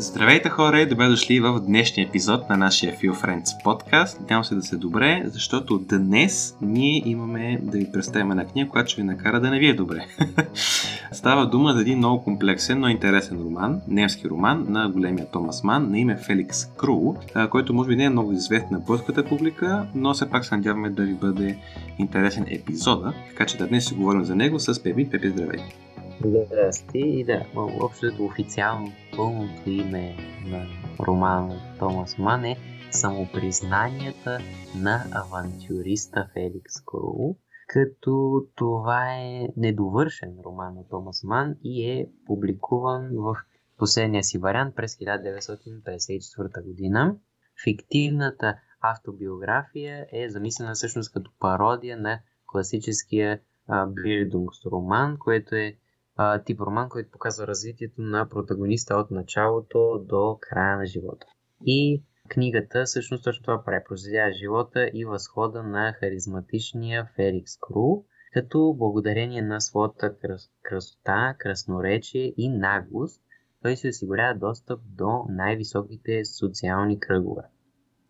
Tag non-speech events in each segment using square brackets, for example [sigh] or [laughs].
Здравейте хора и добре дошли в днешния епизод на нашия Feel Friends подкаст. Надявам се да се добре, защото днес ние имаме да ви представим една книга, която ще ви накара да не ви е добре. [laughs] Става дума за един много комплексен, но интересен роман, немски роман на големия Томас Ман на име Феликс Крул, който може би не е много известен на българската публика, но все пак се надяваме да ви бъде интересен епизода. Така че да днес си говорим за него с Пепи. Пепи, здравей! Здрасти и да, общото официално пълното име на романа Томас Ман е Самопризнанията на авантюриста Феликс Кроу, като това е недовършен роман на Томас Ман и е публикуван в последния си вариант през 1954 година. Фиктивната автобиография е замислена всъщност като пародия на класическия Бирдунгс роман, което е а, тип роман, който показва развитието на протагониста от началото до края на живота. И книгата всъщност точно това прави. Живота и възхода на харизматичния Феликс Кру, като благодарение на своята крас... красота, красноречие и наглост, той се осигурява достъп до най-високите социални кръгове.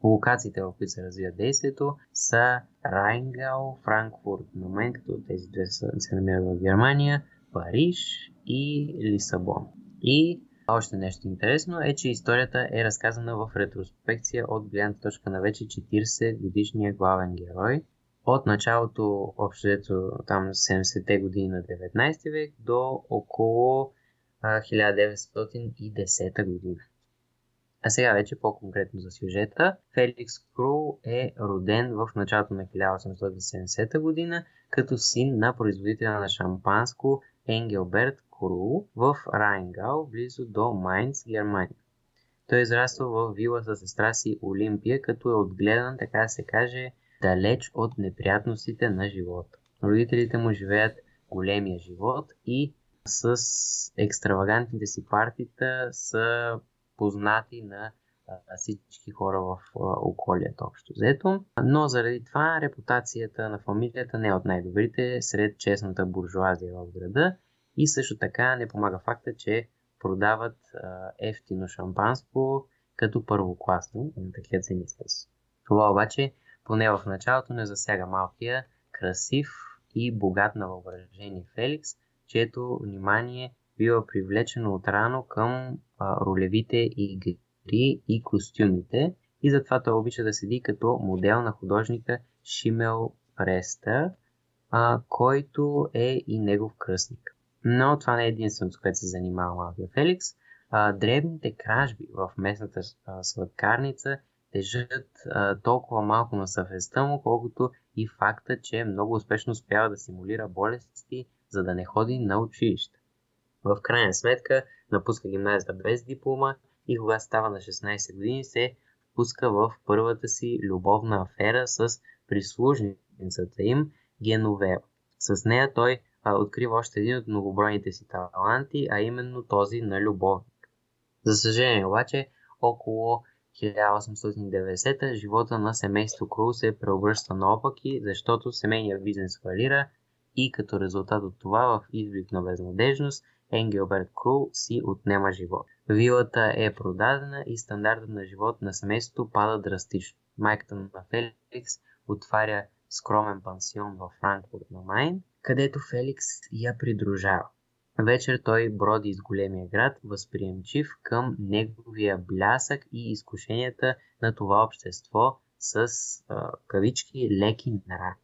Локациите, в които се развива действието, са Райнгал, Франкфурт, на момент като тези две се намират в Германия, Париж и Лисабон. И още нещо интересно е, че историята е разказана в ретроспекция от гледната точка на вече 40 годишния главен герой. От началото, общо там 70-те години на 19 век до около 1910 година. А сега вече по-конкретно за сюжета. Феликс Крул е роден в началото на 1870 година като син на производителя на шампанско Енгелберт Крул в Райнгал, близо до Майнц, Германия. Той е израствал в вила със сестра си Олимпия, като е отгледан, така да се каже, далеч от неприятностите на живота. Родителите му живеят големия живот и с екстравагантните си партита са познати на всички хора в околието общо взето. Но заради това репутацията на фамилията не е от най-добрите сред честната буржуазия в града. И също така не помага факта, че продават ефтино шампанско като първокласно на такива цени Това обаче поне в началото не засяга малкия, красив и богат на въображение Феликс, чието внимание бива привлечено отрано към а, ролевите игри и костюмите и затова той обича да седи като модел на художника Шимел Преста, а, който е и негов кръстник. Но това не е единственото, с което се занимава малкия Феликс. А, дребните кражби в местната сладкарница тежат а, толкова малко на съвестта му, колкото и факта, че много успешно успява да симулира болести, за да не ходи на училище. В крайна сметка напуска гимназията без диплома и кога става на 16 години се впуска в първата си любовна афера с прислужницата им Геновева. С нея той а, открива още един от многобройните си таланти, а именно този на любовник. За съжаление обаче, около 1890 живота на семейство Крул се преобръща наопаки, защото семейният бизнес фалира и като резултат от това в изблик на безнадежност Енгелберт Крул си отнема живот. Вилата е продадена и стандартът на живот на семейството пада драстично. Майката на Феликс отваря скромен пансион във Франкфурт на Майн, където Феликс я придружава. Вечер той броди из големия град, възприемчив към неговия блясък и изкушенията на това общество с а, кавички леки нрави.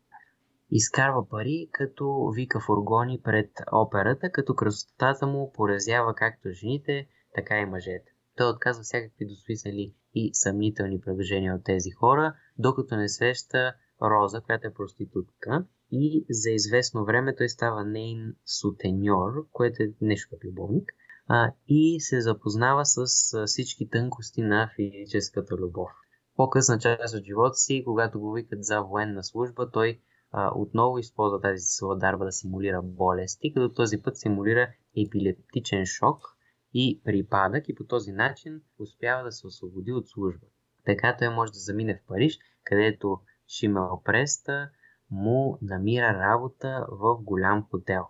Изкарва пари, като вика фургони пред операта, като красотата му поразява както жените, така и мъжете. Той отказва всякакви досмислени и съмнителни предложения от тези хора, докато не среща Роза, която е проститутка. И за известно време той става нейн сутеньор, което е нещо като любовник, а, и се запознава с всички тънкости на физическата любов. По-късна част от живота си, когато го викат за военна служба, той а, отново използва тази своя дарба да симулира болести, като този път симулира епилептичен шок и припадък и по този начин успява да се освободи от служба. Така той може да замине в Париж, където Шимел Преста му намира работа в голям хотел.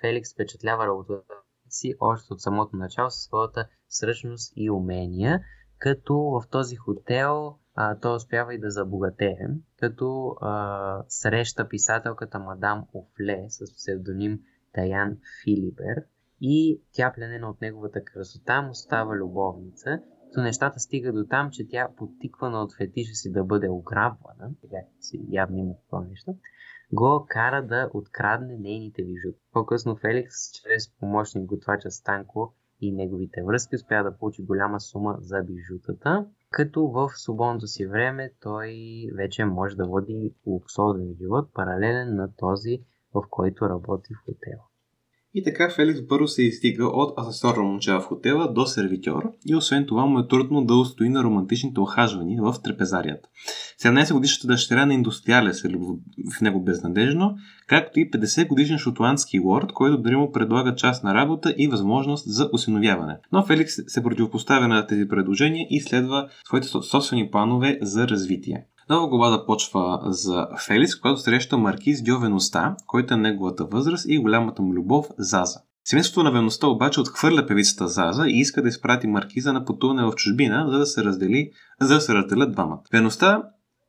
Феликс впечатлява работата си още от самото начало със своята сръчност и умения, като в този хотел а, той успява и да забогатее, като а, среща писателката мадам Офле с псевдоним Таян Филибер и тя пленена от неговата красота му става любовница, то нещата стига до там, че тя потиквана от фетиша си да бъде ограбвана, сега си явно има това нещо, го кара да открадне нейните бижута. По-късно Феликс, чрез помощник готвача Станко и неговите връзки, успя да получи голяма сума за бижутата, като в свободното си време той вече може да води луксозен живот, паралелен на този, в който работи в хотела. И така Феликс бързо се изстига от асесорна момче в хотела до сервитьор и освен това му е трудно да устои на романтичните охажвания в трапезарията. 17 годишната дъщеря на индустриале се любва в него безнадежно, както и 50 годишен шотландски лорд, който дори му предлага част на работа и възможност за осиновяване. Но Феликс се противопоставя на тези предложения и следва своите собствени планове за развитие. Нова глава започва за Феликс, когато среща маркиз Дьовеността, който е неговата възраст и голямата му любов Заза. Семейството на Веността обаче отхвърля певицата Заза и иска да изпрати маркиза на пътуване в чужбина, за да се, раздели, за да се разделят двамата. Веността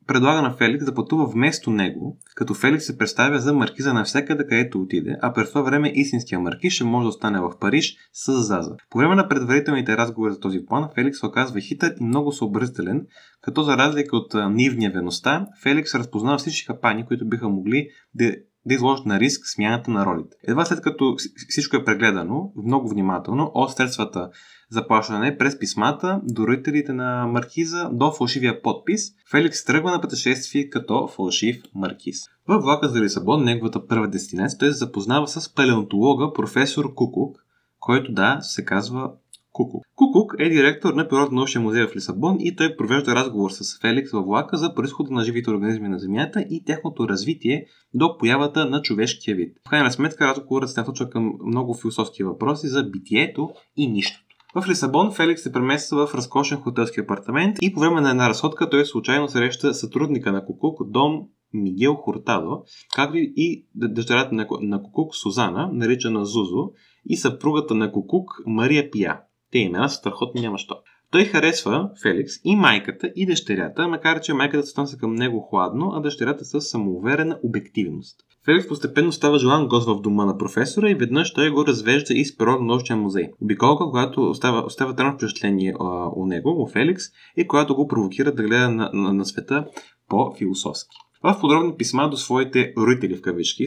предлага на Феликс да пътува вместо него, като Феликс се представя за маркиза навсякъде където отиде, а през това време истинския маркиз ще може да остане в Париж с Заза. По време на предварителните разговори за този план, Феликс оказва хитър и много съобразителен, като за разлика от нивния веността, Феликс разпознава всички капани, които биха могли да да изложат на риск смяната на ролите. Едва след като всичко е прегледано много внимателно от средствата за плащане през писмата до родителите на маркиза до фалшивия подпис, Феликс тръгва на пътешествие като фалшив маркиз. В влака за Лисабон, неговата първа дестинация, той се запознава с палеонтолога професор Кукук, който да, се казва Кукук. Кукук е директор на Природно-научния музей в Лисабон и той провежда разговор с Феликс във влака за происхода на живите организми на Земята и тяхното развитие до появата на човешкия вид. В крайна сметка разговорът се насочва към много философски въпроси за битието и нищото. В Лисабон Феликс се премества в разкошен хотелски апартамент и по време на една разходка той случайно среща сътрудника на Кукук, Дом Мигел Хуртадо, както и дъщерята на Кукук Сузана, наричана Зузо, и съпругата на Кукук Мария Пия. Те имена са страхотни, няма що. Той харесва Феликс и майката и дъщерята, макар че майката се към него хладно, а дъщерята с самоуверена обективност. Феликс постепенно става желан гост в дома на професора и веднъж той го развежда из природно-научния музей. Обиколка, която остава, остава тръгно впечатление а, у него, у Феликс, и която го провокира да гледа на, на, на света по-философски. В подробни писма до своите родители в кавички,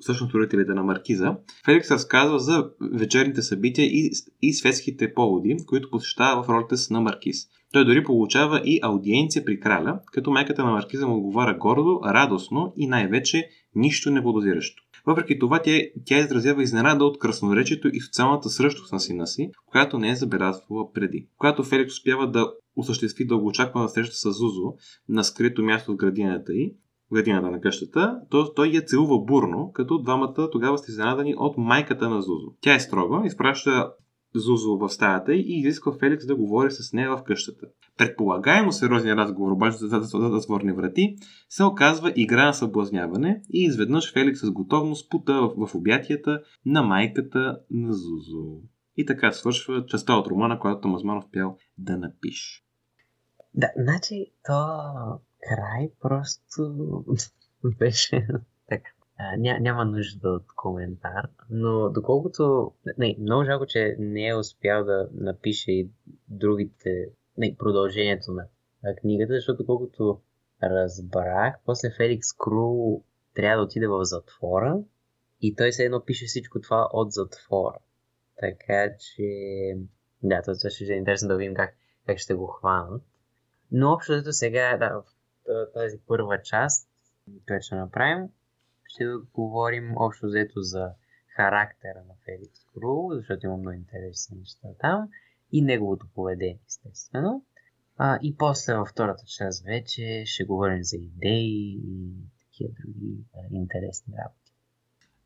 всъщност родителите на Маркиза, Феликс разказва за вечерните събития и, и светските поводи, които посещава в ролята си на Маркиз. Той дори получава и аудиенция при краля, като майката на Маркиза му отговаря гордо, радостно и най-вече нищо не подозиращо. Въпреки това, тя, тя изразява изненада от красноречието и социалната сръщност на сина си, която не е забелязвала преди. Когато Феликс успява да осъществи дългоочаквана среща с Зузо на скрито място в градината й, градината на къщата, то той я целува бурно, като двамата тогава сте изненадани от майката на Зузо. Тя е строга, изпраща Зузо в стаята и изисква Феликс да говори с нея в къщата. Предполагаемо сериозният разговор обаче за затворни врати се оказва игра на съблазняване и изведнъж Феликс с готовност пута в, в обятията на майката на Зузо. И така свършва частта от романа, която Томазманов пял да напише. Да, значи то край просто [laughs] беше Ня, няма нужда от коментар, но доколкото... Не, много жалко, че не е успял да напише и другите... Не, продължението на книгата, защото колкото разбрах, после Феликс Кру трябва да отиде в затвора и той се едно пише всичко това от затвора. Така че... Да, това ще е интересно да видим как, как ще го хванат. Но общо сега, да, в тази първа част, която ще направим, ще говорим общо взето за характера на Феликс Кру, защото има много интересни неща там и неговото поведение, естествено. А, и после във втората част вече ще говорим за идеи и такива други а, интересни работи.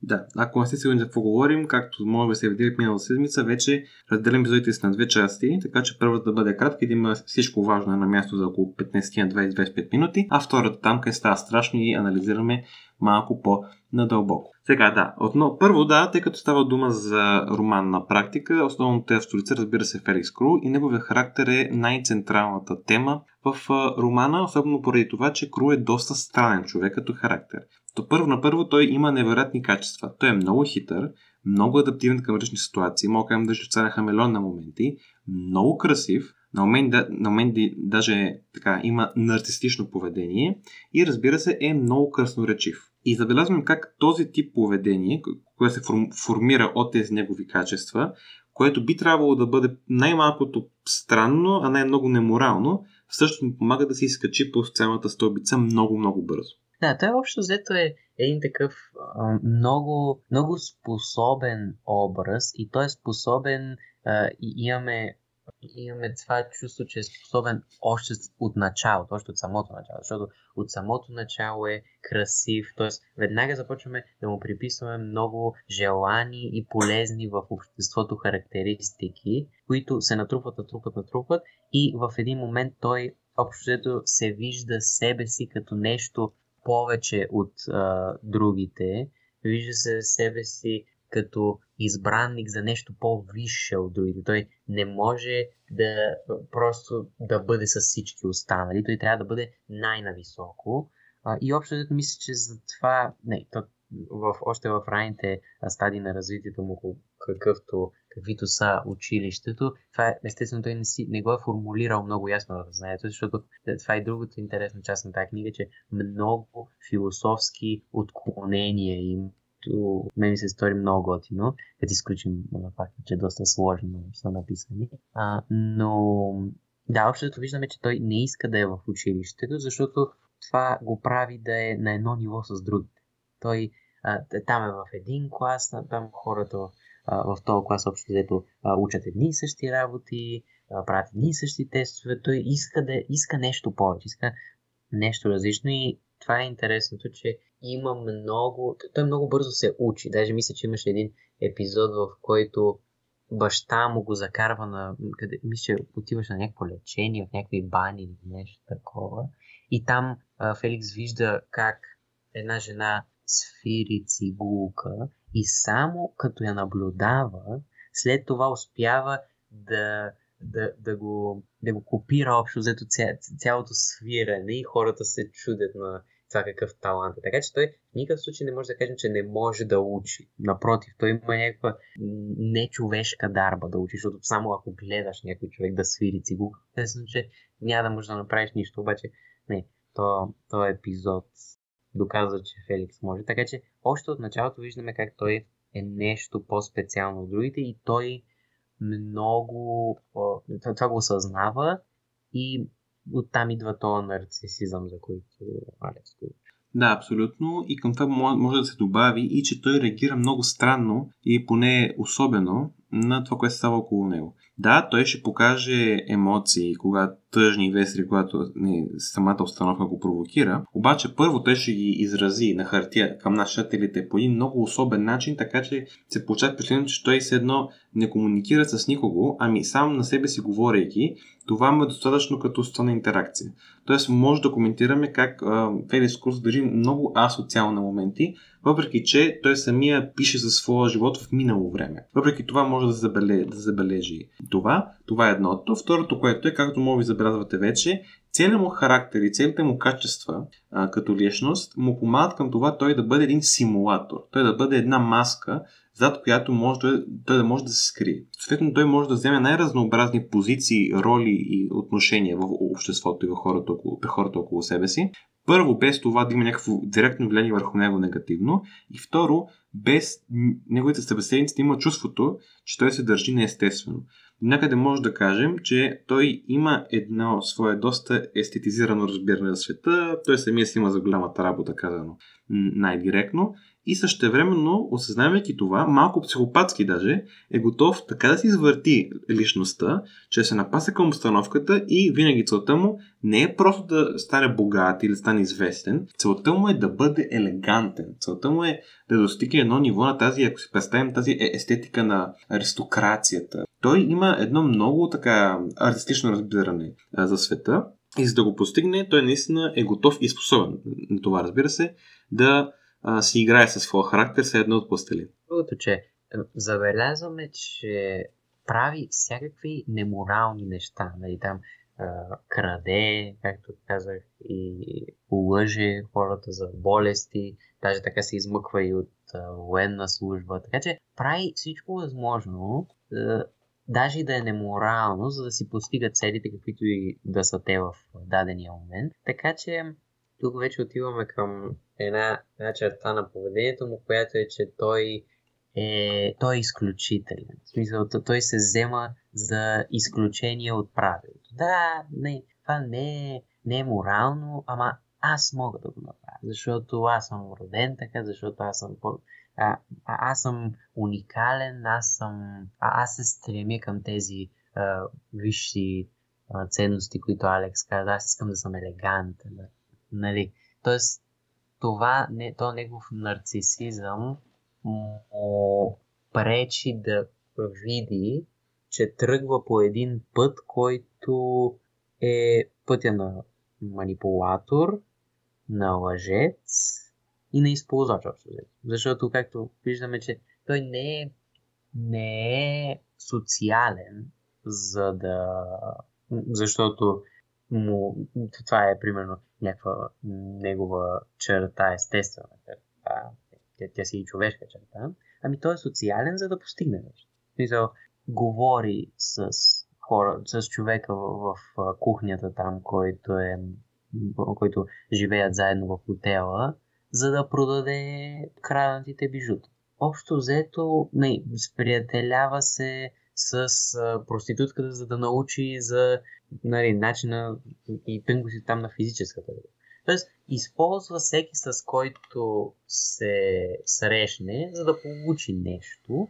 Да, ако не сте сигурни за какво говорим, както може да се види в миналата седмица, вече разделям епизодите си на две части, така че първата да бъде кратка и да има всичко важно на място за около 15-20-25 минути, а втората там, къде става страшно и анализираме малко по-надълбоко. Сега да, отно, първо да, тъй като става дума за роман на практика, основното е столица, разбира се, Феликс Кру и неговия характер е най-централната тема в романа, особено поради това, че Кру е доста странен човек като характер. То първо на първо той има невероятни качества. Той е много хитър, много адаптивен към различни ситуации, мога да кажем да ще хамелон на моменти, много красив, на момент, на момент даже така, има нарцистично поведение и разбира се е много красноречив. И забелязваме как този тип поведение, което се формира от тези негови качества, което би трябвало да бъде най-малкото странно, а най-много неморално, също му помага да се изкачи по социалната стълбица много-много бързо. Да, той общо взето е един такъв а, много, много способен образ и той е способен а, и имаме имаме това чувство, че е способен още от началото, още от самото начало, защото от самото начало е красив, т.е. веднага започваме да му приписваме много желани и полезни в обществото характеристики, които се натрупват, натрупват, натрупват и в един момент той общо се вижда себе си като нещо повече от а, другите, вижда се себе си като избранник за нещо по-висше от другите. Той не може да просто да бъде с всички останали. Той трябва да бъде най-нависоко. И общо мисля, че за това, не, то, в, още в ранните стадии на развитието му, какъвто, каквито са училището, това естествено той не, си, не го е формулирал много ясно в знанието, защото това е другата интересна част на тази книга, че много философски отклонения им което мен ми се стори много готино, като изключим на факта, че е доста сложно са написани. А, но да, общото виждаме, че той не иска да е в училището, защото това го прави да е на едно ниво с другите. Той а, там е в един клас, там хората а, в този клас общо взето учат едни и същи работи, а, правят едни и същи тестове. Той иска, да, иска нещо повече, иска нещо различно и това е интересното, че има много... Той много бързо се учи. Даже мисля, че имаше един епизод, в който баща му го закарва на... Къде, мисля, че отиваше на някакво лечение, в някакви бани или нещо такова. И там а, Феликс вижда как една жена свири цигулка и само като я наблюдава, след това успява да, да, да, го, да го копира общо взето ця, цялото свирене и хората се чудят на това какъв талант. Така че той в никакъв случай не може да кажем, че не може да учи. Напротив, той има някаква нечовешка дарба да учи, защото само ако гледаш някой човек да свири цигулка, естествено, че няма да можеш да направиш нищо. Обаче, не, то, то епизод доказва, че Феликс може. Така че още от началото виждаме как той е нещо по-специално от другите и той много това го осъзнава и оттам идва този нарцисизъм, за който Алекс говори. Да, абсолютно. И към това може да се добави и, че той реагира много странно и поне особено на това, което става около него. Да, той ще покаже емоции, когато тъжни и весели, когато не, самата обстановка го провокира. Обаче първо той ще ги изрази на хартия към нашателите по един много особен начин, така че се получава впечатлението, че той се едно не комуникира с никого, ами сам на себе си говорейки, това му е достатъчно като стана интеракция. Тоест може да коментираме как Фелис Курс държи много асоциални моменти, въпреки че той самия пише за своя живот в минало време. Въпреки това може да забележи, да забележи това. Това е едното. Второто, което е, както може да забелязвате вече, целият му характер и целите му качества а, като личност му помагат към това той да бъде един симулатор. Той да бъде една маска, зад която може да, той да може да се скрие. Съответно, той може да вземе най-разнообразни позиции, роли и отношения в обществото и в хората около, хората около себе си. Първо, без това да има някакво директно влияние върху него негативно. И второ, без неговите събеседници да има чувството, че той се държи неестествено. Някъде може да кажем, че той има едно свое доста естетизирано разбиране за света. Той самия си има за голямата работа, казано най-директно и същевременно, осъзнавайки това, малко психопатски даже, е готов така да си извърти личността, че се напаса към обстановката и винаги целта му не е просто да стане богат или да стане известен, целта му е да бъде елегантен. Целта му е да достигне едно ниво на тази, ако си представим тази е естетика на аристокрацията. Той има едно много така артистично разбиране за света и за да го постигне, той наистина е готов и способен на това, разбира се, да а, си играе със своя характер, се едно от пластелин. Другото, че забелязваме, че прави всякакви неморални неща. Нали, там а, краде, както казах, и лъже хората за болести, даже така се измъква и от а, военна служба. Така че прави всичко възможно, а, даже и да е неморално, за да си постига целите, каквито и да са те в дадения момент. Така че тук вече отиваме към една, една черта на поведението му, която е, че той е, той е изключителен. В смисъл, той се взема за изключение от правилото. Да, не, това не е, не е морално, ама аз мога да го направя, защото аз съм роден така, защото аз съм по... А, а, аз съм уникален, аз съм... А, аз се стремя към тези а, висши а, ценности, които Алекс каза. Аз искам да съм елегантен. Нали? Тоест, това, не, то негов нарцисизъм му пречи да види, че тръгва по един път, който е пътя на манипулатор, на лъжец и на използвач Защото, както виждаме, че той не е, не е социален, за да... Защото му... Това е примерно някаква негова черта, естествена черта, тя, тя си и човешка черта, ами той е социален, за да постигне нещо. Смисъл, говори с хора, с човека в, в кухнята там, който е който живеят заедно в хотела, за да продаде краднатите бижута. Общо взето, не, сприятелява се с а, проститутката, за да научи за нали, начина и тънкости там на физическата. Тоест, използва всеки с който се срещне, за да получи нещо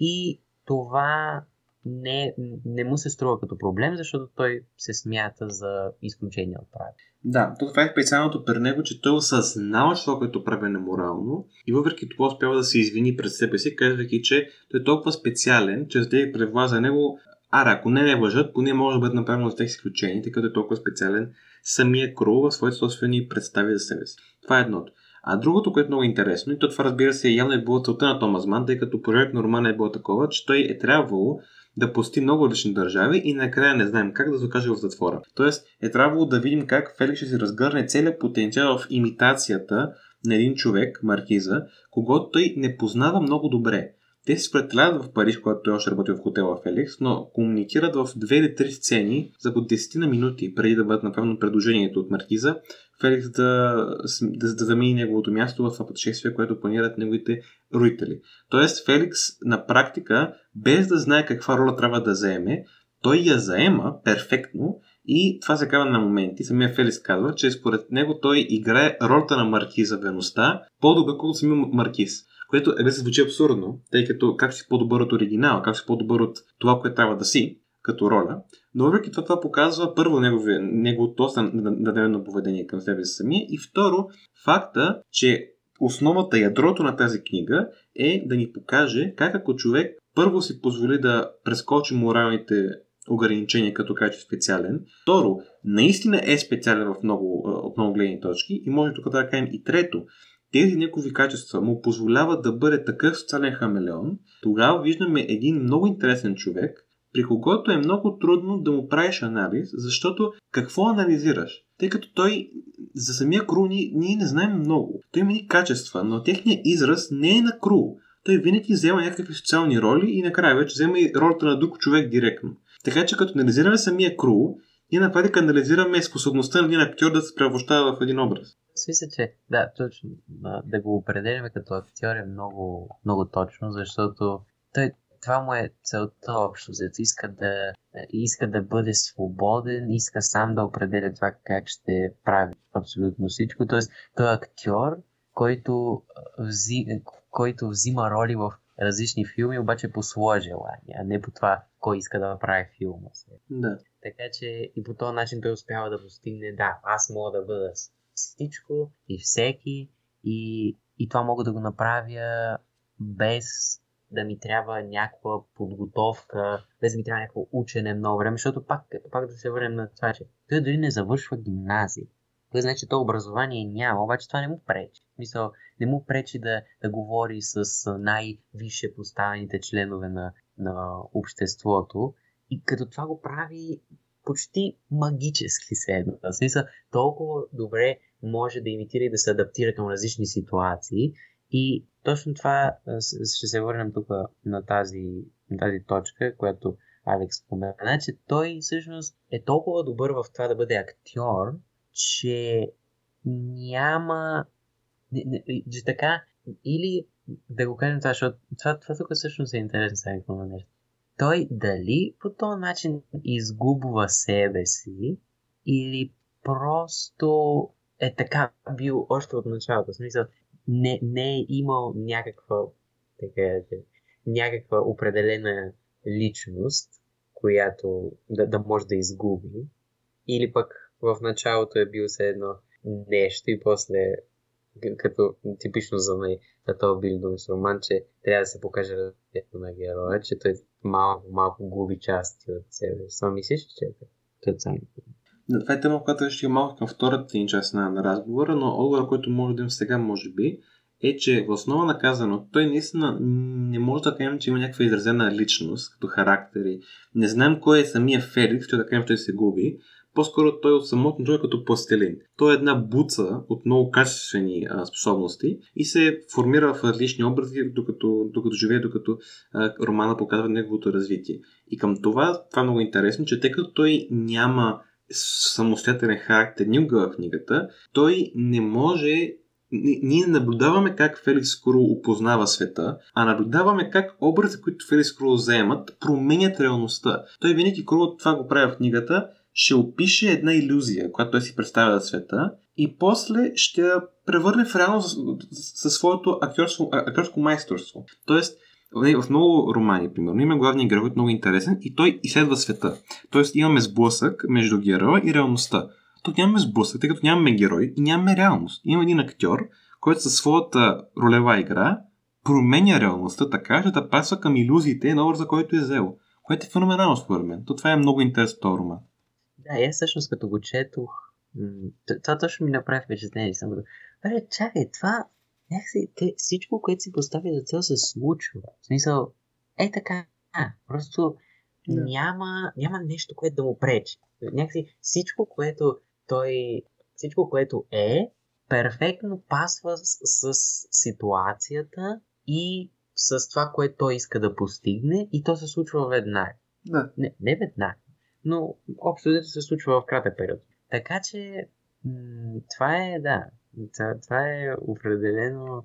и това не, не му се струва като проблем, защото той се смята за изключение от правило. Да, то това е специалното при него, че той осъзнава, че това, което прави е неморално и въпреки това успява да се извини пред себе си, казвайки, че той е толкова специален, че за да правила за него, ара, ако не не лъжат, поне може да бъде направено за тях изключение, тъй като е толкова специален самия Кроу в своите собствени представи за себе си. Това е едното. А другото, което е много интересно, и то това разбира се явно е било целта на Томас Ман, тъй като пожарът на романа е било такова, че той е трябвало да пости много различни държави и накрая не знаем как да закаже в затвора. Тоест е трябвало да видим как Феликс ще се разгърне целият потенциал в имитацията на един човек, Маркиза, когато той не познава много добре. Те се спределят в Париж, когато той още работи в хотела Феликс, но комуникират в две или три сцени за по 10 на минути преди да бъдат направено предложението от Маркиза, Феликс да, да, да замени неговото място в това пътешествие, което планират неговите родители. Тоест Феликс на практика, без да знае каква роля трябва да заеме, той я заема перфектно и това се казва на моменти. Самия Феликс казва, че според него той играе ролята на маркиза Веността по-добре, колкото самия маркиз. Което е се звучи абсурдно, тъй като как си по-добър от оригинала, как си по-добър от това, което трябва да си като роля. Но въпреки това, това показва първо негови, неговото надевено поведение към себе си самия и второ факта, че основата, ядрото на тази книга е да ни покаже как ако човек първо си позволи да прескочи моралните ограничения, като каче специален. Второ, наистина е специален в много, от много гледни точки. И може тук да кажем и трето, тези негови качества му позволяват да бъде такъв социален хамелеон, тогава виждаме един много интересен човек, при когото е много трудно да му правиш анализ, защото какво анализираш? Тъй като той за самия Кру ние, ние не знаем много. Той има ни качества, но техният израз не е на Кру. Той винаги взема някакви социални роли и накрая вече взема и ролята на друг човек директно. Така че като анализираме самия Кру, ние на практика анализираме способността на един актьор да се превощава в един образ. Мисля, че да, точно. Да го определяме като актьор е много, много точно, защото той това му е целта общо, зато иска да, иска да бъде свободен, иска сам да определя това как ще прави абсолютно всичко. Тоест, той е актьор, който, взи, който взима роли в различни филми, обаче по свое желание, а не по това кой иска да направи филма. Да. Така че и по този начин той успява да постигне, да, аз мога да бъда всичко и всеки и, и това мога да го направя без да ми трябва някаква подготовка, без да ми трябва някакво учене много време, защото пак, пак да се върнем на това, че той дори не завършва гимназия. Кое значи, че то образование няма, обаче това не му пречи. Мисъл, не му пречи да, да говори с най-висше поставените членове на, на обществото. И като това го прави почти магически се едно. Смисъл, толкова добре може да имитира и да се адаптира към различни ситуации. И точно това ще се върнем тук на тази, на тази точка, която Алекс спомена, че той всъщност е толкова добър в това да бъде актьор, че няма... Че така, или да го кажем това, защото това, това тук всъщност е интересно сега на нещо. Той дали по този начин изгубва себе си, или просто е така бил още от началото. В смисъл, не, не е имал някаква, така, някаква определена личност, която да, да може да изгуби. Или пък в началото е бил се едно нещо и после като типично за мен за този Бильдунс роман, че трябва да се покаже развитието на героя, че той малко, малко губи части от себе. Това мислиш, че е така? Това е тема, която ще е малко към втората ни част на, на разговора, но отговор, който може да имам сега, може би, е, че в основа на казано, той наистина не може да кажем, че има някаква изразена личност, като характери. Не знам кой е самия Феликс, че да кажем, че той се губи. По-скоро той от самото е като пластелин. Той е една буца от много качествени а, способности и се формира в различни образи, докато, докато живее, докато а, романа показва неговото развитие. И към това, това е много интересно, че тъй като той няма самостоятелен характер никога в книгата, той не може ние наблюдаваме как Феликс Крул опознава света, а наблюдаваме как образите, които Феликс Крул заемат, променят реалността. Той винаги Крул това го прави в книгата, ще опише една иллюзия, която той си представя за света и после ще я превърне в реалност със своето актьорско, актьорско майсторство. Тоест, в много романи, примерно, има главния герой, който е много интересен и той изследва света. Тоест имаме сблъсък между героя и реалността. Тук нямаме сблъсък, тъй като нямаме герой и нямаме реалност. Има един актьор, който със своята ролева игра променя реалността така, че да пасва към илюзиите на образа, който е взел. Което е феноменално според мен. То това е много интересно този роман. Да, аз всъщност като го четох, това точно ми направи впечатление. Съм го... Бре, чакай, това някакси, те, всичко, което си постави за цел се случва. В смисъл, е така, а, просто да. няма, няма нещо, което да му пречи. Някакси всичко, което той, всичко, което е, перфектно пасва с, с ситуацията и с това, което той иска да постигне и то се случва веднага. Да. Не, не веднага, но общо се случва в кратък период. Така че м- това е, да, това, това е определено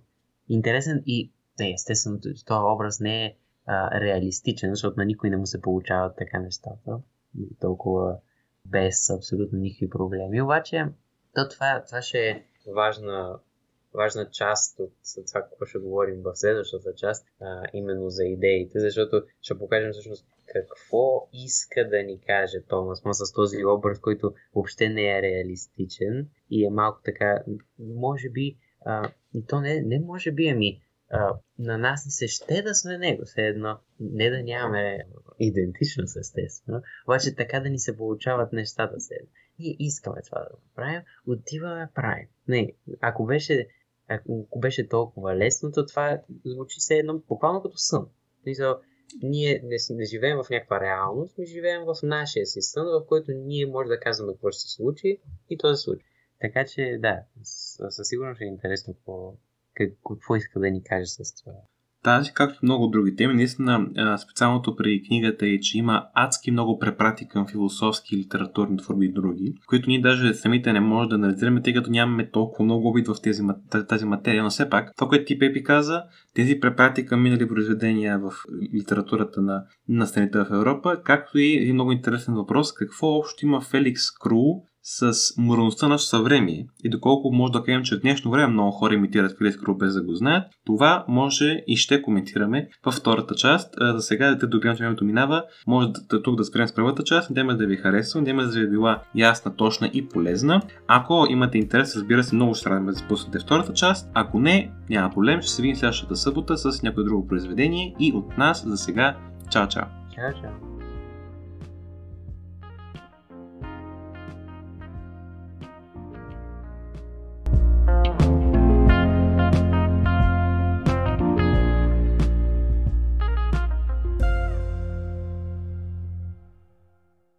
интересен и не, естествено, този образ не е а, реалистичен, защото на никой не му се получават така нещата. Толкова без абсолютно никакви проблеми. Обаче, то това, това ще е важна, важна част от това, какво ще говорим в следващата част, а, именно за идеите, защото ще покажем всъщност какво иска да ни каже Томас Ма с този образ, който въобще не е реалистичен и е малко така, може би, а, и то не, не може би, ами а, на нас ни се ще да сме него, все едно. Не да нямаме идентичност, естествено, обаче така да ни се получават нещата едно. Ние искаме това да го правим, отиваме, правим. Не, ако беше, ако беше толкова лесно, то това звучи все едно буквално като сън. Ние не, не живеем в някаква реалност, ми живеем в нашия си сън, в който ние може да казваме какво ще се случи и то се случи. Така че, да, със сигурност е интересно какво, какво иска да ни каже с това. Тази, както много други теми, наистина специалното при книгата е, че има адски много препрати към философски и литературни творби и други, които ние даже самите не можем да анализираме, тъй като нямаме толкова много опит в тези, тази материя. Но все пак, това, което ти Пепи каза, тези препрати към минали произведения в литературата на, на страните в Европа, както и един много интересен въпрос, какво общо има Феликс Крул с моралността на съвремие и доколко може да кажем, че в днешно време много хора имитират Филип Крул без да го знаят, това може и ще коментираме във втората част. За сега, да до времето минава, може да, тук да спрем с първата част. Надяваме да ви харесва, надяваме да ви е била ясна, точна и полезна. Ако имате интерес, разбира се, много ще радваме да запуснете втората част. Ако не, няма проблем, ще се видим следващата събота с някое друго произведение и от нас за сега. Чао, чао! Чао, чао!